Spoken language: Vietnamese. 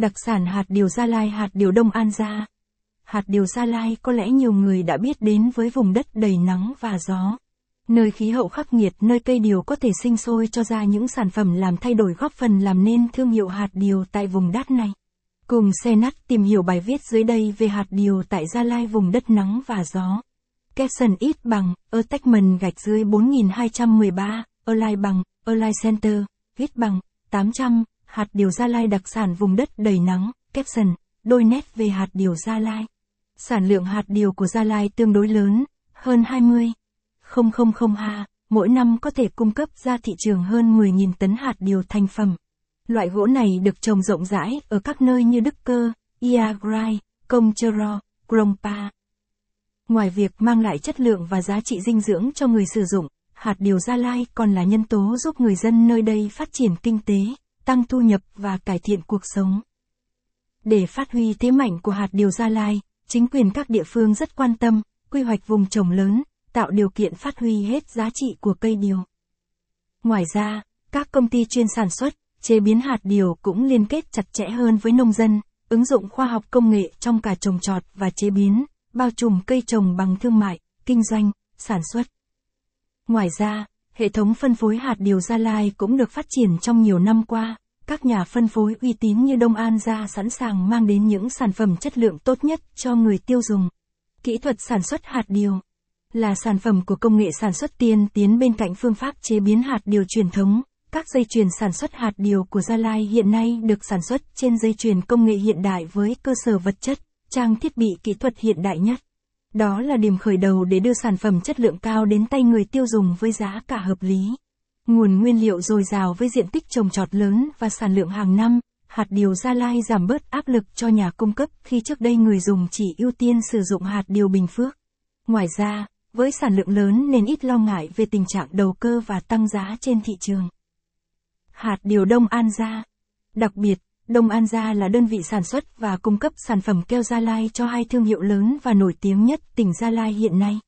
Đặc sản hạt điều Gia Lai hạt điều Đông An Gia. Hạt điều Gia Lai có lẽ nhiều người đã biết đến với vùng đất đầy nắng và gió. Nơi khí hậu khắc nghiệt, nơi cây điều có thể sinh sôi cho ra những sản phẩm làm thay đổi góp phần làm nên thương hiệu hạt điều tại vùng đất này. Cùng xe nắt tìm hiểu bài viết dưới đây về hạt điều tại Gia Lai vùng đất nắng và gió. Capson ít bằng, attachment gạch dưới 4213, align bằng, align center, viết bằng, 800, hạt điều Gia Lai đặc sản vùng đất đầy nắng, caption, đôi nét về hạt điều Gia Lai. Sản lượng hạt điều của Gia Lai tương đối lớn, hơn 20. 000 ha, mỗi năm có thể cung cấp ra thị trường hơn 10.000 tấn hạt điều thành phẩm. Loại gỗ này được trồng rộng rãi ở các nơi như Đức Cơ, Iagrai, Công Chero, Grompa. Ngoài việc mang lại chất lượng và giá trị dinh dưỡng cho người sử dụng, hạt điều Gia Lai còn là nhân tố giúp người dân nơi đây phát triển kinh tế, tăng thu nhập và cải thiện cuộc sống. Để phát huy thế mạnh của hạt điều Gia Lai, chính quyền các địa phương rất quan tâm, quy hoạch vùng trồng lớn, tạo điều kiện phát huy hết giá trị của cây điều. Ngoài ra, các công ty chuyên sản xuất, chế biến hạt điều cũng liên kết chặt chẽ hơn với nông dân, ứng dụng khoa học công nghệ trong cả trồng trọt và chế biến, bao trùm cây trồng bằng thương mại, kinh doanh, sản xuất. Ngoài ra, hệ thống phân phối hạt điều Gia Lai cũng được phát triển trong nhiều năm qua. Các nhà phân phối uy tín như Đông An Gia sẵn sàng mang đến những sản phẩm chất lượng tốt nhất cho người tiêu dùng. Kỹ thuật sản xuất hạt điều là sản phẩm của công nghệ sản xuất tiên tiến bên cạnh phương pháp chế biến hạt điều truyền thống. Các dây chuyền sản xuất hạt điều của Gia Lai hiện nay được sản xuất trên dây chuyền công nghệ hiện đại với cơ sở vật chất, trang thiết bị kỹ thuật hiện đại nhất. Đó là điểm khởi đầu để đưa sản phẩm chất lượng cao đến tay người tiêu dùng với giá cả hợp lý. Nguồn nguyên liệu dồi dào với diện tích trồng trọt lớn và sản lượng hàng năm, hạt điều Gia Lai giảm bớt áp lực cho nhà cung cấp khi trước đây người dùng chỉ ưu tiên sử dụng hạt điều Bình Phước. Ngoài ra, với sản lượng lớn nên ít lo ngại về tình trạng đầu cơ và tăng giá trên thị trường. Hạt điều Đông An Gia Đặc biệt, Đông An Gia là đơn vị sản xuất và cung cấp sản phẩm keo Gia Lai cho hai thương hiệu lớn và nổi tiếng nhất tỉnh Gia Lai hiện nay.